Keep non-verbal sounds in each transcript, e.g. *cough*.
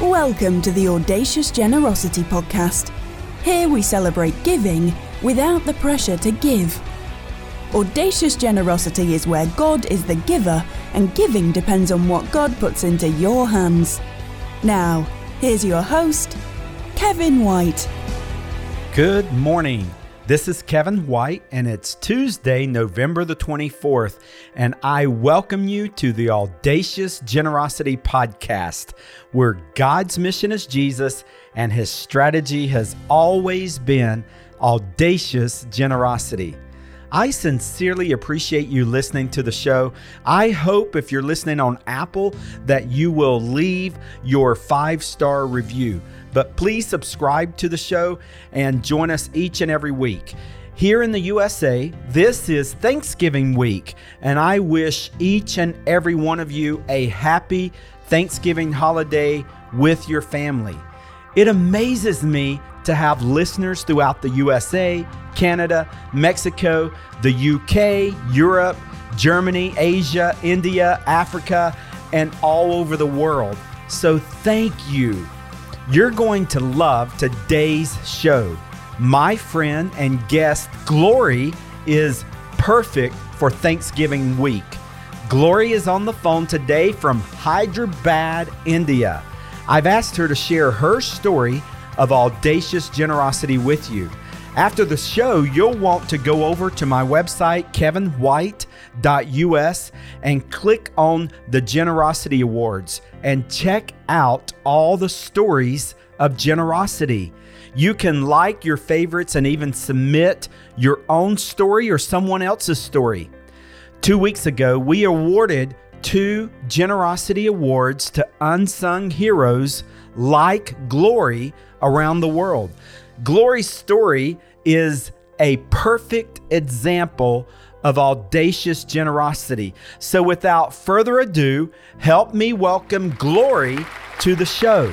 Welcome to the Audacious Generosity Podcast. Here we celebrate giving without the pressure to give. Audacious generosity is where God is the giver and giving depends on what God puts into your hands. Now, here's your host, Kevin White. Good morning. This is Kevin White, and it's Tuesday, November the 24th, and I welcome you to the Audacious Generosity Podcast, where God's mission is Jesus and his strategy has always been audacious generosity. I sincerely appreciate you listening to the show. I hope if you're listening on Apple that you will leave your five star review. But please subscribe to the show and join us each and every week. Here in the USA, this is Thanksgiving week, and I wish each and every one of you a happy Thanksgiving holiday with your family. It amazes me to have listeners throughout the USA, Canada, Mexico, the UK, Europe, Germany, Asia, India, Africa, and all over the world. So thank you you're going to love today's show. My friend and guest, Glory, is perfect for Thanksgiving week. Glory is on the phone today from Hyderabad, India. I've asked her to share her story of audacious generosity with you. After the show, you'll want to go over to my website, kevinwhite.us, and click on the Generosity Awards and check out all the stories of generosity. You can like your favorites and even submit your own story or someone else's story. Two weeks ago, we awarded two Generosity Awards to unsung heroes like Glory around the world. Glory's story is a perfect example of audacious generosity. So, without further ado, help me welcome Glory to the show.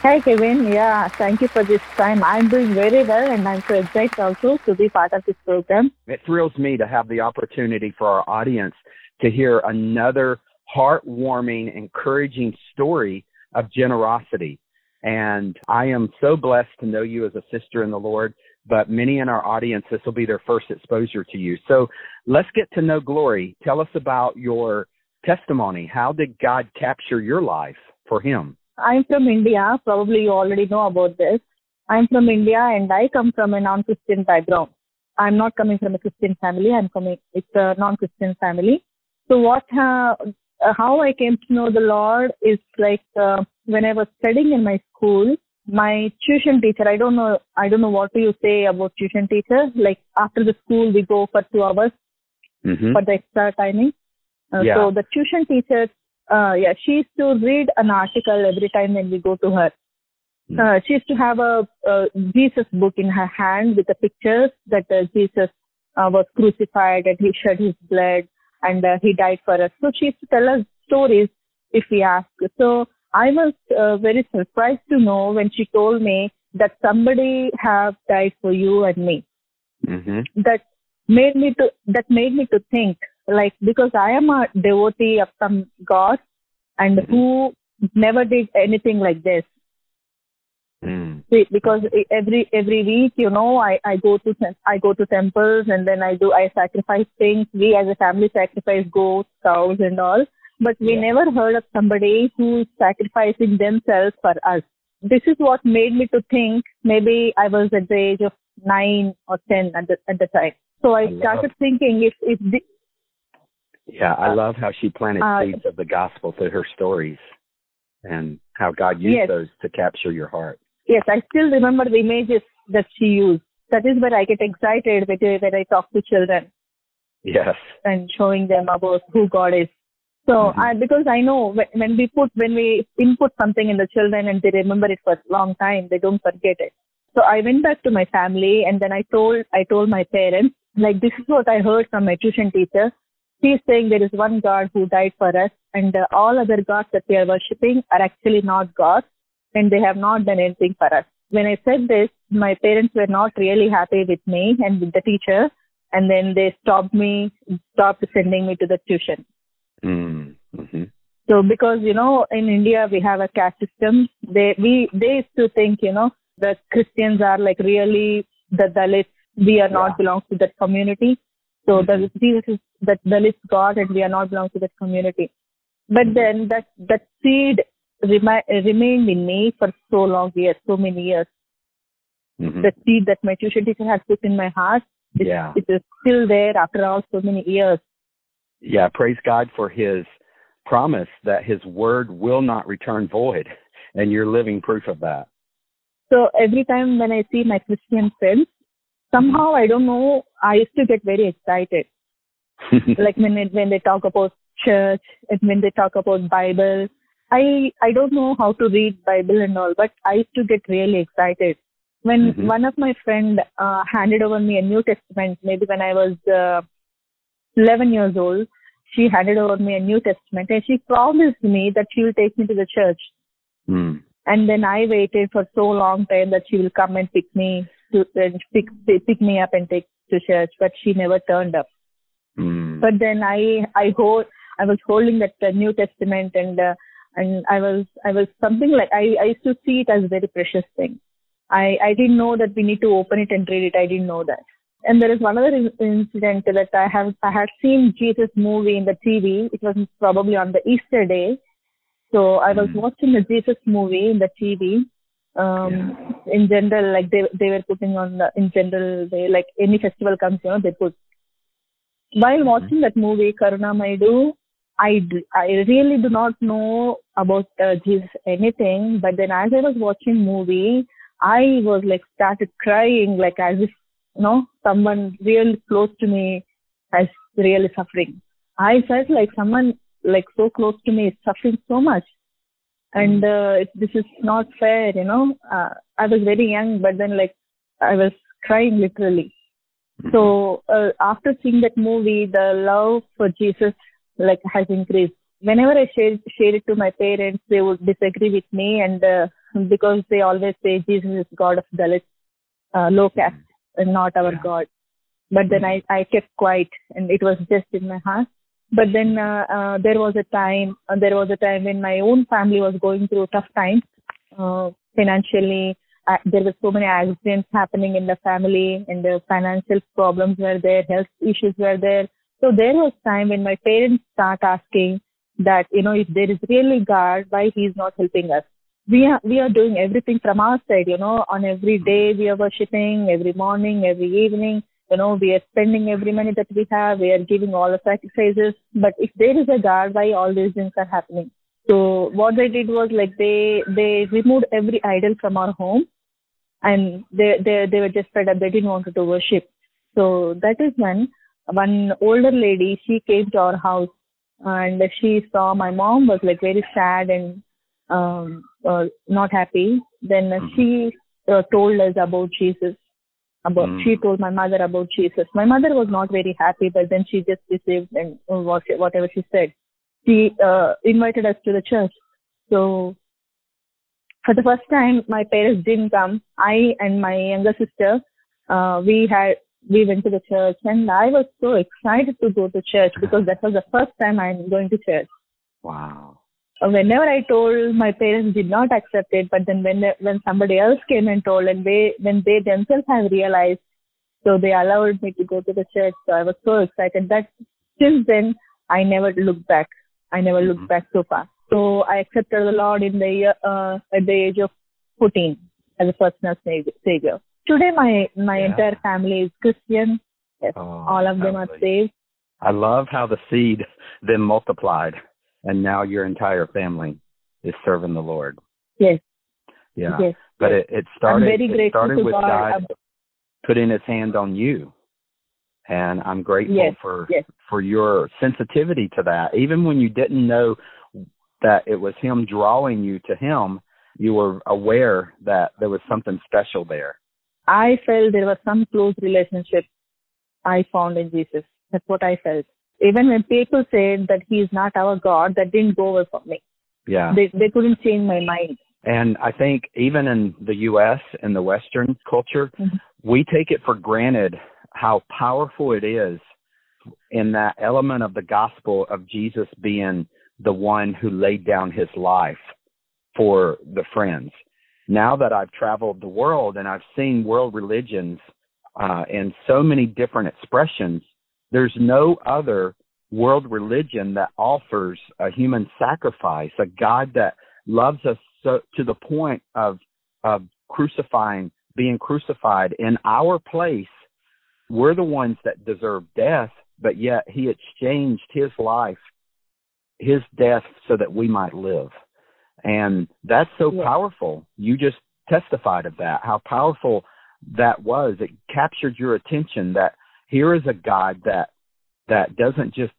Hi, Kevin. Yeah, thank you for this time. I'm doing very well, and I'm so excited also to be part of this program. It thrills me to have the opportunity for our audience to hear another heartwarming, encouraging story of generosity. And I am so blessed to know you as a sister in the Lord, but many in our audience, this will be their first exposure to you. So let's get to know Glory. Tell us about your testimony. How did God capture your life for Him? I'm from India. Probably you already know about this. I'm from India and I come from a non-Christian background. I'm not coming from a Christian family. I'm coming, it's a non-Christian family. So what, uh, how I came to know the Lord is like, uh, when I was studying in my school, my tuition teacher, I don't know, I don't know what do you say about tuition teacher. Like after the school, we go for two hours mm-hmm. for the extra timing. Uh, yeah. So the tuition teacher, uh, yeah, she used to read an article every time when we go to her. Mm-hmm. Uh, she used to have a, a, Jesus book in her hand with the pictures that uh, Jesus uh, was crucified and he shed his blood and uh, he died for us. So she used to tell us stories if we ask. So I was uh, very surprised to know when she told me that somebody have died for you and me. Mm-hmm. That made me to that made me to think like because I am a devotee of some God and mm-hmm. who never did anything like this. Mm. Because every every week, you know, I I go to I go to temples and then I do I sacrifice things. We as a family sacrifice goats, cows, and all but we yeah. never heard of somebody who's sacrificing themselves for us. This is what made me to think maybe I was at the age of nine or ten at the at the time. So I, I started love, thinking if if the, yeah, I uh, love how she planted uh, seeds of the gospel through her stories, and how God used yes. those to capture your heart. Yes, I still remember the images that she used. That is where I get excited when, when I talk to children. Yes. And showing them about who God is. So mm-hmm. I, because I know when we put, when we input something in the children and they remember it for a long time, they don't forget it. So I went back to my family and then I told, I told my parents, like, this is what I heard from my tuition teacher. She's saying there is one God who died for us and uh, all other gods that we are worshipping are actually not gods and they have not done anything for us. When I said this, my parents were not really happy with me and with the teacher and then they stopped me, stopped sending me to the tuition. Mm-hmm. So because you know in India we have a caste system, they we they used to think you know the Christians are like really the Dalits. We are not Yeah. belongs to that community. So the Jesus is that Dalit God and we are not belong to that community. But then that that seed remi- remained in me for so long years, so many years. Mhm. The seed that my tuition teacher had put in my heart, it, Yeah. it is still there after all so many years. Yeah, praise God for his promise that his word will not return void. *laughs* And you're living proof of that. So every time when I see my Christian friends, somehow I don't know, I used to get very excited. *laughs* like when it, when they talk about church and when they talk about Bible, I I don't know how to read Bible and all, but I used to get really excited when Mhm. one of my friend uh, handed over me a New Testament. Maybe when I was uh, 11 years old, she handed over me a New Testament and she promised me that she will take me to the church. Mm. And then I waited for so long time that she will come and pick me to and pick pick me up and take to church, but she never turned up. Mm. But then I I hold I was holding that uh, New Testament and uh, and I was I was something like I I used to see it as a very precious thing. I I didn't know that we need to open it and read it. I didn't know that. And there is one other in- incident that I have I had seen Jesus movie in the TV. It was probably on the Easter day. So I was Mm. watching the Jesus movie in the TV. Um, in general, like they they were putting on the, in general way, like any festival comes, you know, they put. While watching that movie, Karuna Maidu, I d- I really do not know about uh, Jesus anything, but then as I was watching movie, I was like started crying, like as if know someone really close to me is really suffering. I felt like someone like so close to me is suffering so much. And uh, it, this is not fair you know. Uh, i was very young but then like i was crying literally. So uh, after seeing that movie the love for jesus like has increased. Whenever i share share it to my parents they would disagree with me and uh, because they always say jesus is god of dalit uh, low caste and not our Yeah. god. But then i i kept quiet and it was just in my heart. But then uh, uh, there was a time uh, there was a time when my own family was going through tough times uh, financially. Uh, there were so many accidents happening in the family and the financial problems were there health issues were there. So there was time when my parents start asking that you know if there is really god why he is not helping us we are we are doing everything from our side you know on every hmm. day we are worshiping every morning every evening you know we are spending every money that we have we are giving all the sacrifices. But if there is a god why all these things are happening. So what they did was like they they removed every idol from our home and they they they were just fed up. They didn't want to worship. So that is when one older lady she came to our house and she saw my mom was like very sad and um uh, not happy then uh, she uh, told us about jesus about Mm. she told my mother about jesus. My mother was not very happy but then she just received and uh, what whatever she said. She uh, invited us to the church. So for the first time my parents didn't come. I and my younger sister uh, we had we went to the church and i was so excited to go to church because that was the first time i'm going to church. Wow. Whenever I told, my parents did not accept it. But then when when somebody else came and told, and they when they themselves have realized, so they allowed me to go to the church. So I was so excited that since then I never looked back. I never looked back so far. So I accepted the Lord in the year uh, at the age of 14 as a personal sa- savior. Today my my Yeah. entire family is Christian. Yes, Oh, all of them are saved. I love how the seed then multiplied, and now your entire family is serving the Lord. Yes, Yeah. yes. But yes. it, it started. it started with God. Putting His hand on you, and I'm grateful Yes, for yes. for your sensitivity to that. Even when you didn't know that it was Him drawing you to Him, you were aware that there was something special there. I felt there was some close relationship I found in Jesus. That's what I felt. Even when people said that he is not our God, that didn't go over for me. Yeah. They they couldn't change my mind. And I think even in the U.S. and the Western culture, Mhm. we take it for granted how powerful it is in that element of the gospel of Jesus being the one who laid down his life for the friends. Now that I've traveled the world and I've seen world religions uh, in so many different expressions, there's no other world religion that offers a human sacrifice, a God that loves us so, to the point of of crucifying, being crucified in our place. We're the ones that deserve death, but yet He exchanged His life, His death, so that we might live. And that's so yeah. powerful. You just testified of that, how powerful that was. It captured your attention that here is a God that that doesn't just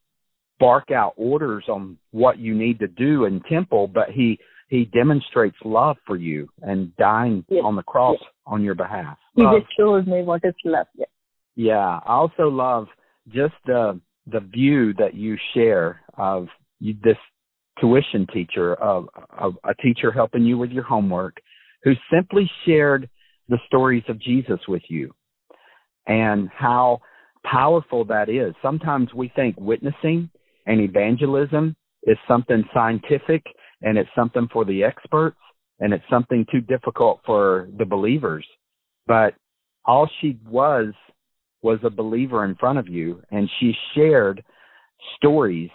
bark out orders on what you need to do in temple, but he he demonstrates love for you and dying yes. on the cross yes. on your behalf. He love. just shows me what is love. Yes. Yeah, I also love just the the view that you share of you, this tuition teacher, of, of a teacher helping you with your homework, who simply shared the stories of Jesus with you, and how powerful that is. Sometimes we think witnessing and evangelism is something scientific and it's something for the experts and it's something too difficult for the believers. But all she was was a believer in front of you and she shared stories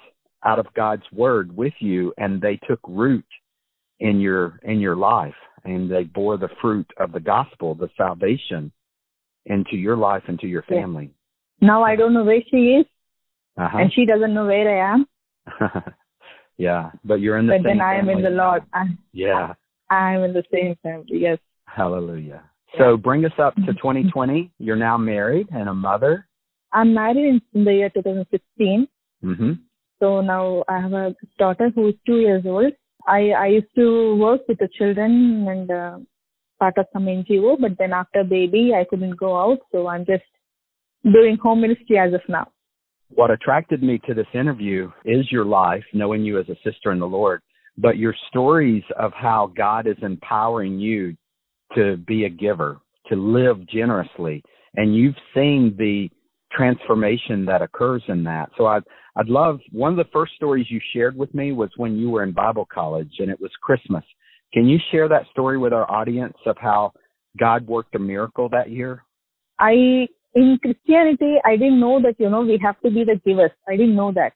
out of God's word with you and they took root in your in your life and they bore the fruit of the gospel, the salvation into your life and to your family. Now I don't know where she is uh-huh. and she doesn't know where I am. *laughs* yeah, but you're in the same. but then I am in the Lord. I, yeah, I am in the same family. Yes. Hallelujah. So bring us up to *laughs* 2020. You're now married and a mother. I'm married in the year 2016. Mm-hmm. So now I have a daughter who is two years old. I I used to work with the children and uh, part of some NGO, but then after baby I couldn't go out, so I'm just doing home ministry as of now. What attracted me to this interview is your life, knowing you as a sister in the Lord, but your stories of how God is empowering you to be a giver, to live generously, and you've seen the transformation that occurs in that. So I'd I'd love one of the first stories you shared with me was when you were in Bible college and it was Christmas. Can you share that story with our audience of how God worked a miracle that year? I in Christianity, I didn't know that, you know, we have to be the givers. I didn't know that.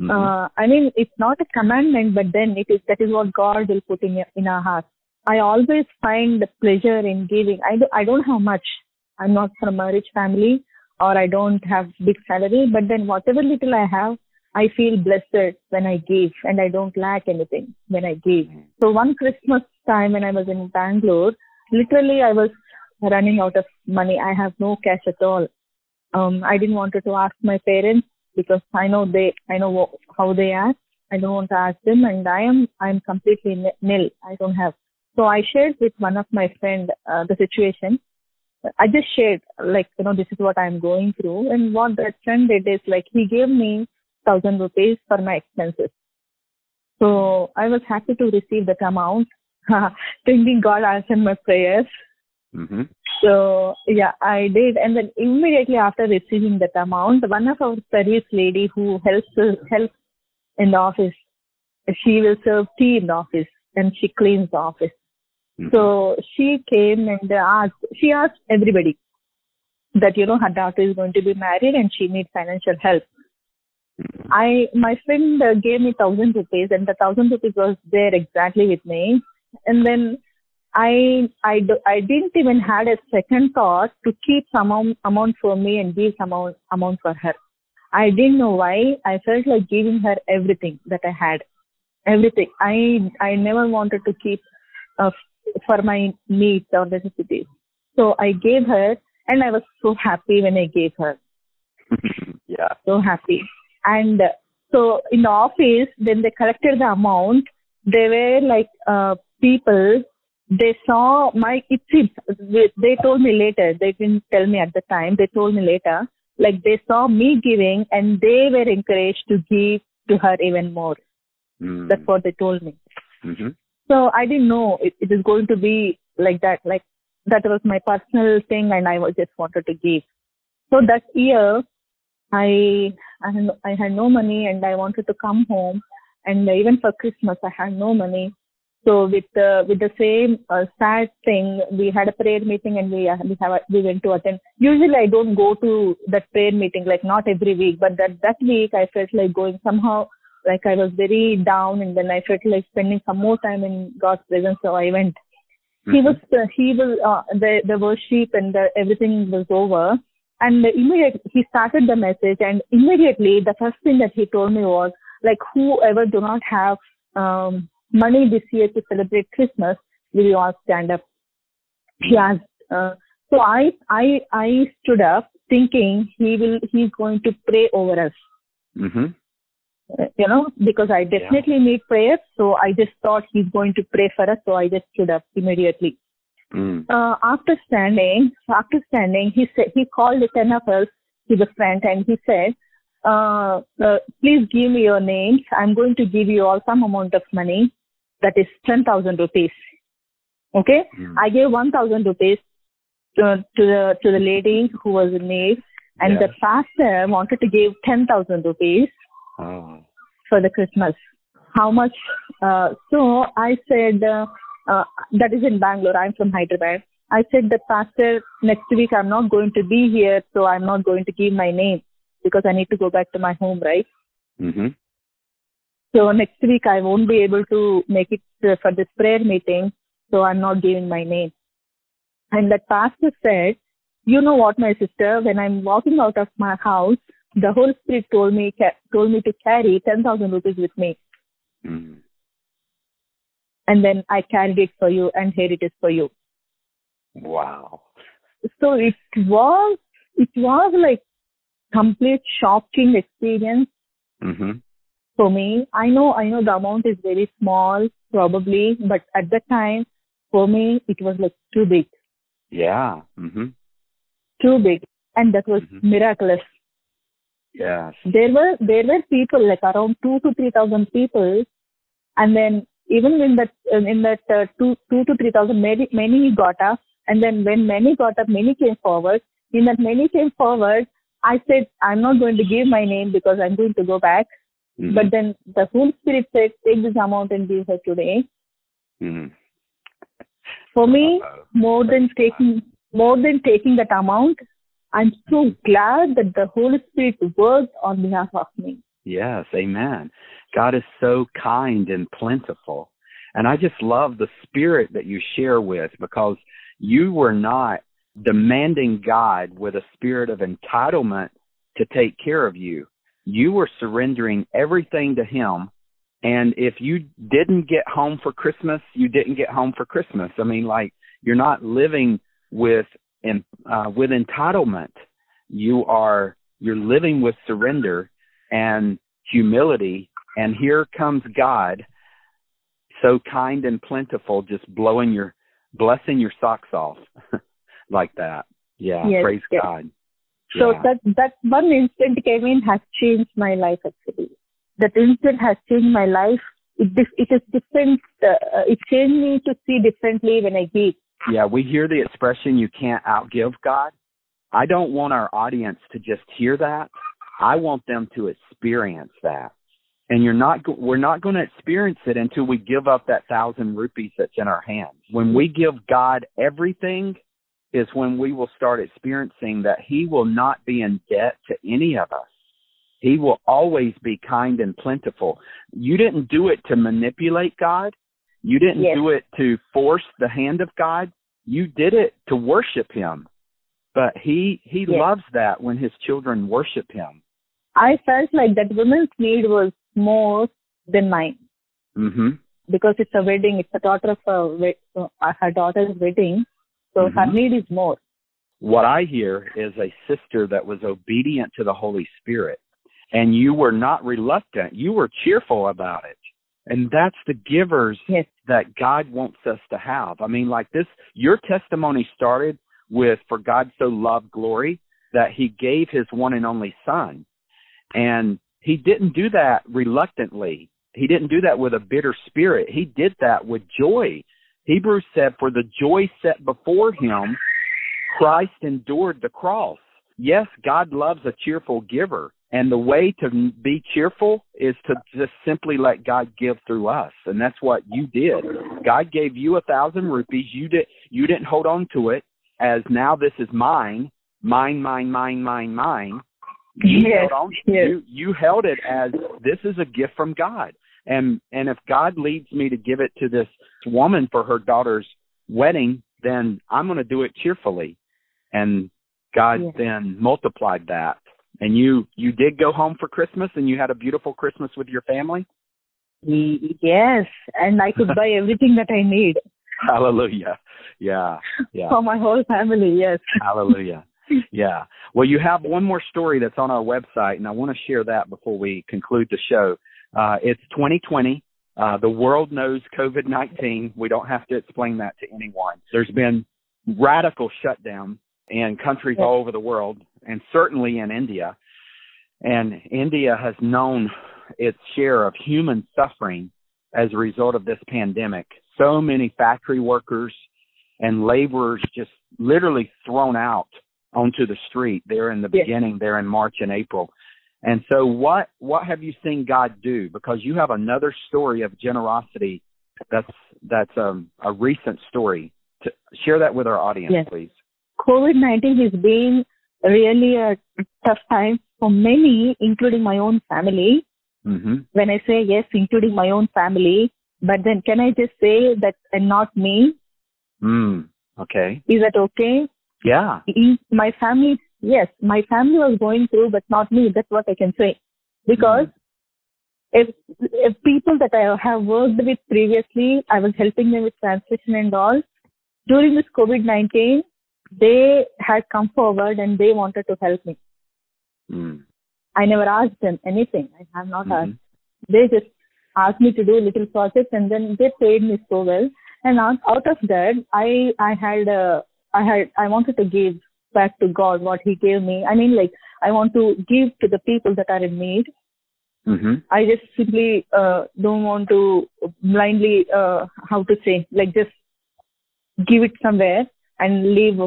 Mm-hmm. Uh, I mean, it's not a commandment, but then it is, that is what God will put in, in our hearts. I always find pleasure in giving. I, do, I don't have much. I'm not from a rich family or I don't have big salary, but then whatever little I have, I feel blessed when I give and I don't lack anything when I give. Mm-hmm. So one Christmas time when I was in Bangalore, literally I was running out of money. I have no cash at all. Um, I didn't want to ask my parents because I know they, I know how they act. I don't want to ask them, and I am, I'm completely nil. I don't have. So I shared with one of my friend uh, the situation. I just shared like you know this is what I'm going through, and what that friend did is like he gave me thousand rupees for my expenses. So I was happy to receive that amount, *laughs* thinking God answered my prayers. Mm-hmm. So yeah, I did, and then immediately after receiving that amount, one of our service lady who helps helps in the office, she will serve tea in the office and she cleans the office. Mm-hmm. So she came and asked, she asked everybody that you know her daughter is going to be married and she needs financial help. Mm-hmm. I my friend gave me thousand rupees and the thousand rupees was there exactly with me, and then I I I didn't even had a second thought to keep some amount, amount for me and give some amount, amount for her. I didn't know why. I felt like giving her everything that I had, everything. I I never wanted to keep uh, for my needs or necessities. So I gave her, and I was so happy when I gave her. *laughs* yeah. So happy. And so in the office, when they collected the amount, they were like uh, people they saw my it seems they told me later they didn't tell me at the time they told me later like they saw me giving and they were encouraged to give to her even more mm. that's what they told me mm-hmm. so i didn't know it, it is going to be like that like that was my personal thing and i was just wanted to give so that year i i had, I had no money and i wanted to come home and even for Christmas I had no money. So with the with the same uh, sad thing, we had a prayer meeting and we uh, we have a, we went to attend. Usually I don't go to that prayer meeting like not every week, but that that week I felt like going somehow like I was very down and then I felt like spending some more time in God's presence, so I went. Mm-hmm. He was uh, he was uh, the the worship and the, everything was over, and immediately he started the message and immediately the first thing that he told me was like whoever do not have um money this year to celebrate Christmas, will you all stand up? He asked. Uh, so I I I stood up thinking he will he's going to pray over us. Mm-hmm. Uh, you know, because I definitely yeah. need prayer. So I just thought he's going to pray for us. So I just stood up immediately. Mm. Uh, after standing, after standing, he said he called the ten of us to the front and he said, uh, uh, "Please give me your names. I'm going to give you all some amount of money that is 10,000 rupees. Okay. Mm. I gave 1,000 rupees to, to the, to the lady who was in need and yeah. the pastor wanted to give 10,000 rupees oh. for the Christmas. How much? Uh, so I said, uh, uh, that is in Bangalore. I'm from Hyderabad. I said the pastor next week I'm not going to be here, so I'm not going to give my name because I need to go back to my home, right? Mm-hmm. So next week I won't be able to make it for this prayer meeting, so I'm not giving my name. And that pastor said, you know what, my sister, when I'm walking out of my house, the Holy Spirit told me told me to carry ten thousand rupees with me. Mm. And then I carried it for you, and here it is for you. Wow. So it was it was like complete shocking experience. Mm-hmm for me. I know, I know the amount is very small, probably, but at that time, for me, it was like too big. Yeah. Mm-hmm. Too big, and that was mm-hmm. miraculous. Yes. There were there were people like around two to three thousand people, and then even in that in that uh, two two to three thousand many many got up, and then when many got up, many came forward. In that many came forward, I said I'm not going to give my name because I'm going to go back. Mm-hmm. But then the Holy Spirit said, take this amount and give her today. Mm-hmm. For me, Uh-oh. more than taking more than taking that amount, I'm so glad that the Holy Spirit worked on behalf of me. Yes, amen. God is so kind and plentiful. And I just love the spirit that you share with because you were not demanding God with a spirit of entitlement to take care of you you were surrendering everything to him. And if you didn't get home for christmas you didn't get home for christmas. I mean like you're not living with uh, with entitlement. You are you're living with surrender and humility. And here comes god so kind and plentiful just blowing your blessing your socks off *laughs* like that. Yeah yes, praise yes. god so yeah. that that one instant came in has changed my life actually. That instant has changed my life. It it is different. Uh, it changed me to see differently when I give. Yeah, we hear the expression "you can't outgive God." I don't want our audience to just hear that. I want them to experience that. And you're not we're not going to experience it until we give up that thousand rupees that's in our hands. When we give God everything, is when we will start experiencing that He will not be in debt to any of us. He will always be kind and plentiful. You didn't do it to manipulate God. You didn't yes. do it to force the hand of God. You did it to worship Him. But He He yes. loves that when His children worship Him. I felt like that woman's need was more than mine. Mm-hmm. Because it's a wedding, it's a daughter of a, uh, her daughter's wedding, so mm-hmm. her need is more. What I hear is a sister that was obedient to the Holy Spirit, and you were not reluctant. You were cheerful about it. And that's the givers yes. that God wants us to have. I mean, like this, your testimony started with, for God so loved glory that he gave his one and only son. And he didn't do that reluctantly. He didn't do that with a bitter spirit. He did that with joy. Hebrews said, For the joy set before him, Christ endured the cross. Yes, God loves a cheerful giver. And the way to be cheerful is to just simply let God give through us. And that's what you did. God gave you a thousand rupees. You did, you didn't hold on to it as now this is mine, mine, mine, mine, mine, mine. You Yes, held on, yes. you, you held it as this is a gift from God. And, and if God leads me to give it to this woman for her daughter's wedding, then I'm going to do it cheerfully. And God Yeah. then multiplied that. And you you did go home for Christmas and you had a beautiful Christmas with your family? Yes, and I could buy everything that I need *laughs* Hallelujah. Yeah. Yeah. for my whole family. Yes. *laughs* Hallelujah. Yeah. Well, you have one more story that's on our website, and I want to share that before we conclude the show. Uh, it's 2020. Uh, the world knows COVID 19. We don't have to explain that to anyone. There's been radical shutdown in countries all over the world, and certainly in India. And India has known its share of human suffering as a result of this pandemic. So many factory workers and laborers just literally thrown out onto the street there in the Yes. beginning there in March and April. And so what what have you seen God do? Because you have another story of generosity that's that's um, a recent story. To share that with our audience, Yes. please. COVID 19 has been really a tough time for many, including my own family. Mhm. When I say yes, including my own family, but then can I just say that and not me? Mm. Okay. Is that okay? Yeah. my family, yes, my family was going through, but not me. That's what I can say. Because if, if people that I have worked with previously, I was helping them with translation and all. During this COVID 19, they had come forward and they wanted to help me. Mm. I never asked them anything. I have not Mhm. asked. They just asked me to do little projects and then they paid me so well. And out, out of that, I I had uh, I had I wanted to give back to God what He gave me. I mean, like I want to give to the people that are in need. Mhm. I just simply uh, don't want to blindly uh, how to say like just give it somewhere and leave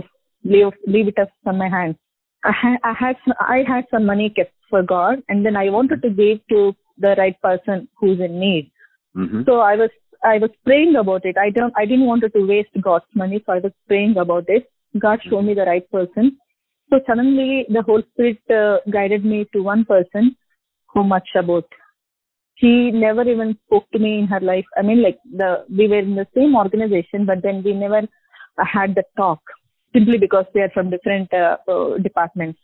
leave leave it up on my hands. I had I had I had some money kept for God, and then I wanted to give to the right person who's in need. Mhm. So I was I was praying about it. I don't I didn't want to waste God's money, so I was praying about it. God showed me the right person. So suddenly the Holy Spirit uh, guided me to one person who much about. She never even spoke to me in her life. I mean, like the we were in the same organization, but then we never uh, had the talk simply because we are from different uh, uh, departments.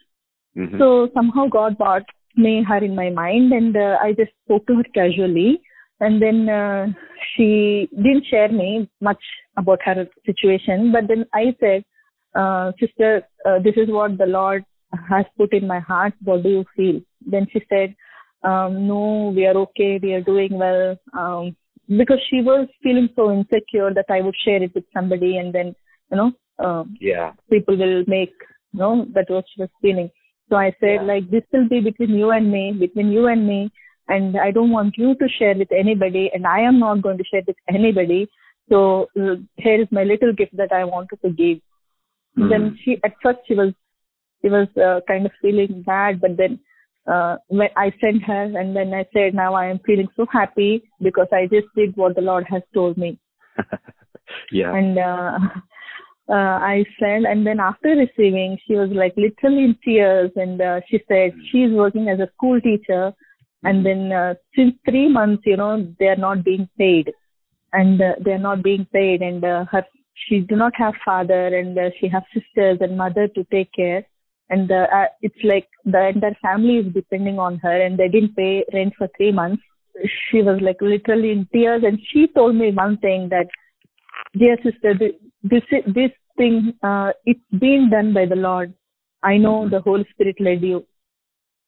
Mhm. So somehow God brought me her in my mind, and uh, I just spoke to her casually. And then uh, she didn't share me much about her situation, but then I said, uh, "Sister, uh, this is what the Lord has put in my heart. What do you feel?" Then she said, um, "No, we are okay. We are doing well." Um, because she was feeling so insecure that I would share it with somebody, and then you know, um, Yeah. people will make you know that what she was feeling so i said Yeah. like this will be between you and me between you and me and i don't want you to share with anybody and i am not going to share with anybody so uh, here is my little gift that i wanted to give Mhm. then she at first she was she was uh, kind of feeling bad but then uh, when i sent her and then i said now i am feeling so happy because i just did what the lord has told me *laughs* yeah. and uh, uh, I sent, and then after receiving, she was like literally in tears, and uh, she said she's working as a school teacher, and then uh, since three months, you know, they are not being paid, and uh, they are not being paid, and uh, her she do not have father, and uh, she has sisters and mother to take care, and uh, uh, it's like the entire family is depending on her, and they didn't pay rent for three months. She was like literally in tears, and she told me one thing that dear sister, this this thing, uh, it's been done by the Lord. I know Mhm. the Holy Spirit led you.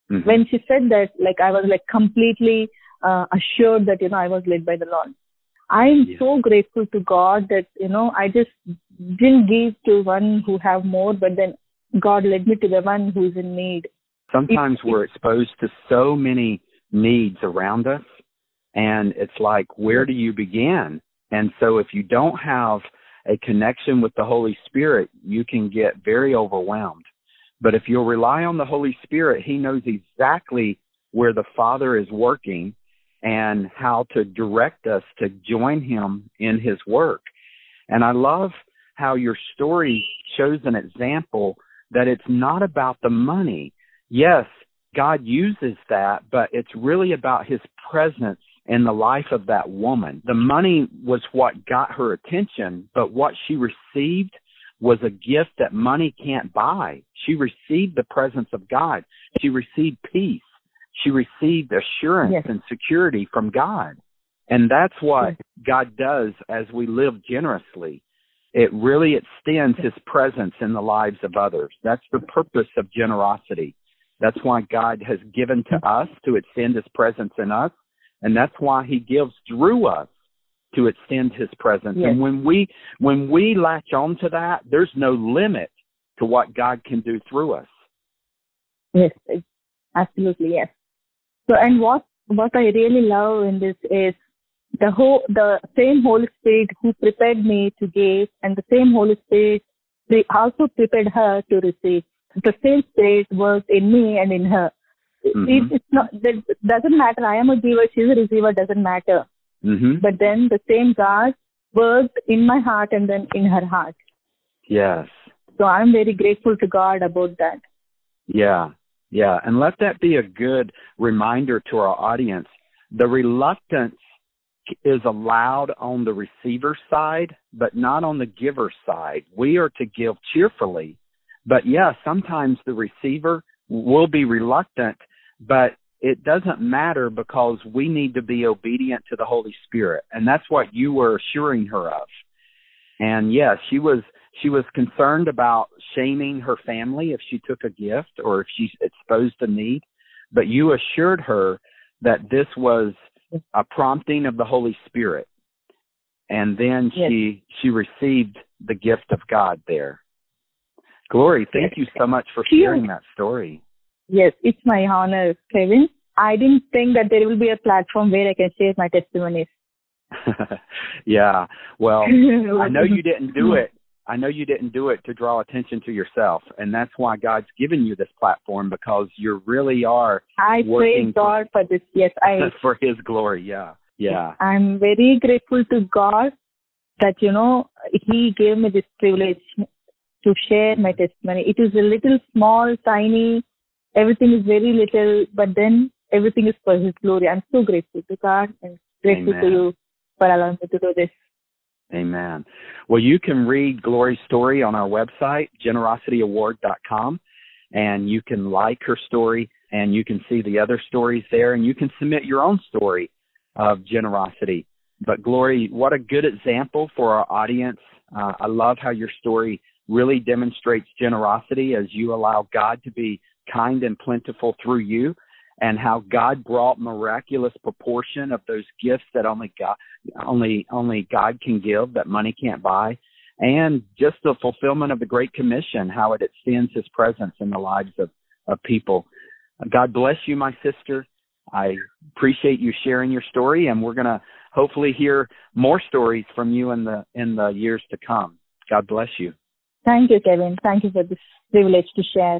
Mhm. When she said that, like I was like completely uh, assured that you know I was led by the Lord. I am Yeah. so grateful to God that you know I just didn't give to one who have more, but then God led me to the one who's in need. sometimes it- we're exposed to so many needs around us and it's like where do you begin and so if you don't have a connection with the holy spirit you can get very overwhelmed But if you'll rely on the Holy Spirit, He knows exactly where the Father is working and how to direct us to join Him in His work. And I love how your story shows an example that it's not about the money. Yes, God uses that, but it's really about His presence in the life of that woman. The money was what got her attention, but what she received was a gift that money can't buy. She received the presence of God. She received peace. She received assurance yes. and security from God. And that's what. God does as we live generously. It really extends his presence in the lives of others. That's the purpose of generosity. That's why God has given to us to extend his presence in us. And that's why he gives through us to extend his presence. Yes. And when we when we latch on to that, there's no limit to what God can do through us. Yes, absolutely, yes. So and what what I really love in this is the whole the same Holy Spirit who prepared me to give and the same Holy Spirit they also prepared her to receive. The same Spirit works in me and in her. Mm-hmm. It, it's not it doesn't matter. I am a giver, she's a receiver. Doesn't matter. Mm-hmm. But then the same God worked in my heart and then in her heart. Yes. So I'm very grateful to God about that. Yeah, yeah, and let that be a good reminder to our audience. The reluctance is allowed on the receiver side, but not on the giver side. We are to give cheerfully. But yeah, sometimes the receiver will be reluctant, but it doesn't matter because we need to be obedient to the Holy Spirit. And that's what you were assuring her of. And yes, she was she was concerned about shaming her family if she took a gift or if she exposed a need, but you assured her that this was a prompting of the Holy Spirit. And then yes. she she received the gift of God there. Glory, thank you so much for sharing that story. Yes, it's my honor, Kevin. I didn't think that there will be a platform where I can share my testimonies. *laughs* yeah. Well, *laughs* I know you didn't do it I know you didn't do it to draw attention to yourself, and that's why God's given you this platform because you really are. I praise God for this. Yes, I *laughs* for His glory. Yeah, yeah. I'm very grateful to God that you know He gave me this privilege to share my testimony. It is a little small, tiny. Everything is very little, but then everything is for His glory. I'm so grateful to God and grateful Amen. to you for allowing me to do this. Amen. Well, you can read Glory's story on our website, generosityaward.com, and you can like her story and you can see the other stories there and you can submit your own story of generosity. But Glory, what a good example for our audience. Uh, I love how your story really demonstrates generosity as you allow God to be kind and plentiful through you and how God brought miraculous proportion of those gifts that only God only only God can give that money can't buy and just the fulfillment of the great commission how it extends his presence in the lives of of people. God bless you my sister. I appreciate you sharing your story and we're going to hopefully hear more stories from you in the in the years to come. God bless you. Thank you Kevin. Thank you for this privilege to share.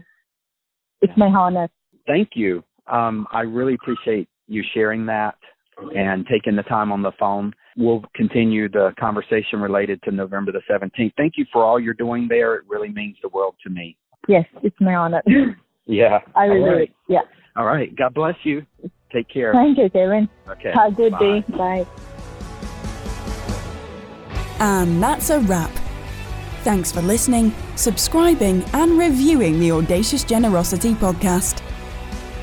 It's my honor. Thank you um, I really appreciate you sharing that and taking the time on the phone. We'll continue the conversation related to November the 17th. Thank you for all you're doing there. It really means the world to me. Yes, it's my honor. *laughs* yeah. I will right. do it. Yeah. All right. God bless you. Take care. Thank you, Kevin. Okay. Have a good Bye. day. Bye. And that's a wrap. Thanks for listening, subscribing, and reviewing the Audacious Generosity podcast.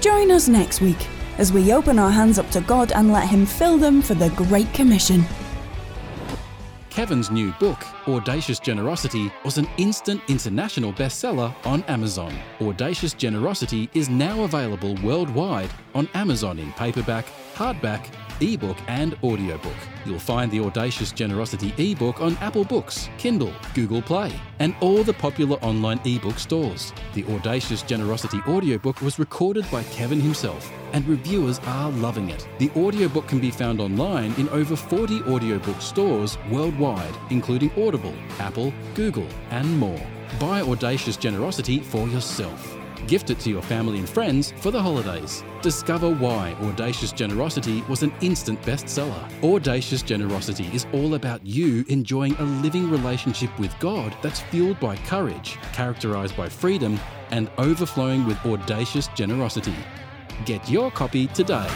Join us next week as we open our hands up to God and let Him fill them for the Great Commission. Kevin's new book, Audacious Generosity, was an instant international bestseller on Amazon. Audacious Generosity is now available worldwide on Amazon in paperback, hardback, ebook, and audiobook. You'll find the Audacious Generosity ebook on Apple Books, Kindle, Google Play, and all the popular online ebook stores. The Audacious Generosity audiobook was recorded by Kevin himself, and reviewers are loving it. The audiobook can be found online in over 40 audiobook stores worldwide, including Audible, Apple, Google, and more. Buy Audacious Generosity for yourself. Gift it to your family and friends for the holidays. Discover why Audacious Generosity was an instant bestseller. Audacious Generosity is all about you enjoying a living relationship with God that's fueled by courage, characterized by freedom, and overflowing with audacious generosity. Get your copy today.